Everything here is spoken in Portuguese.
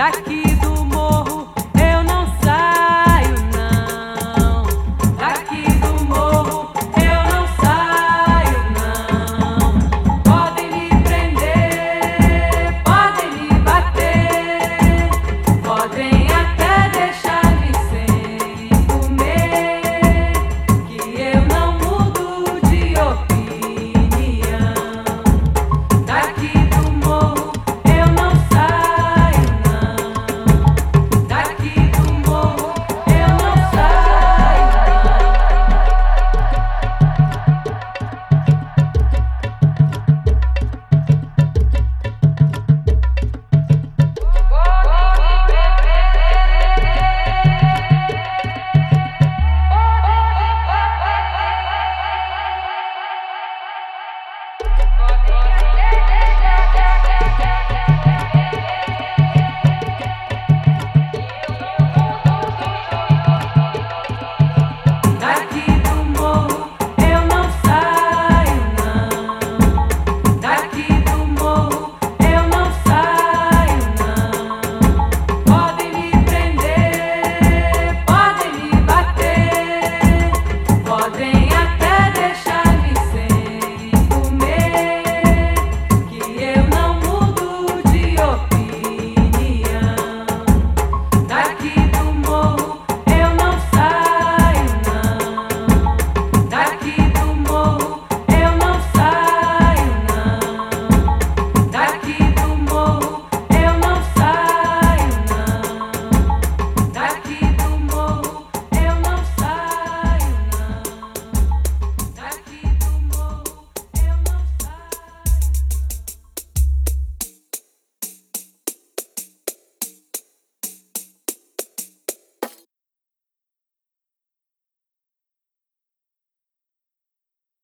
daqui.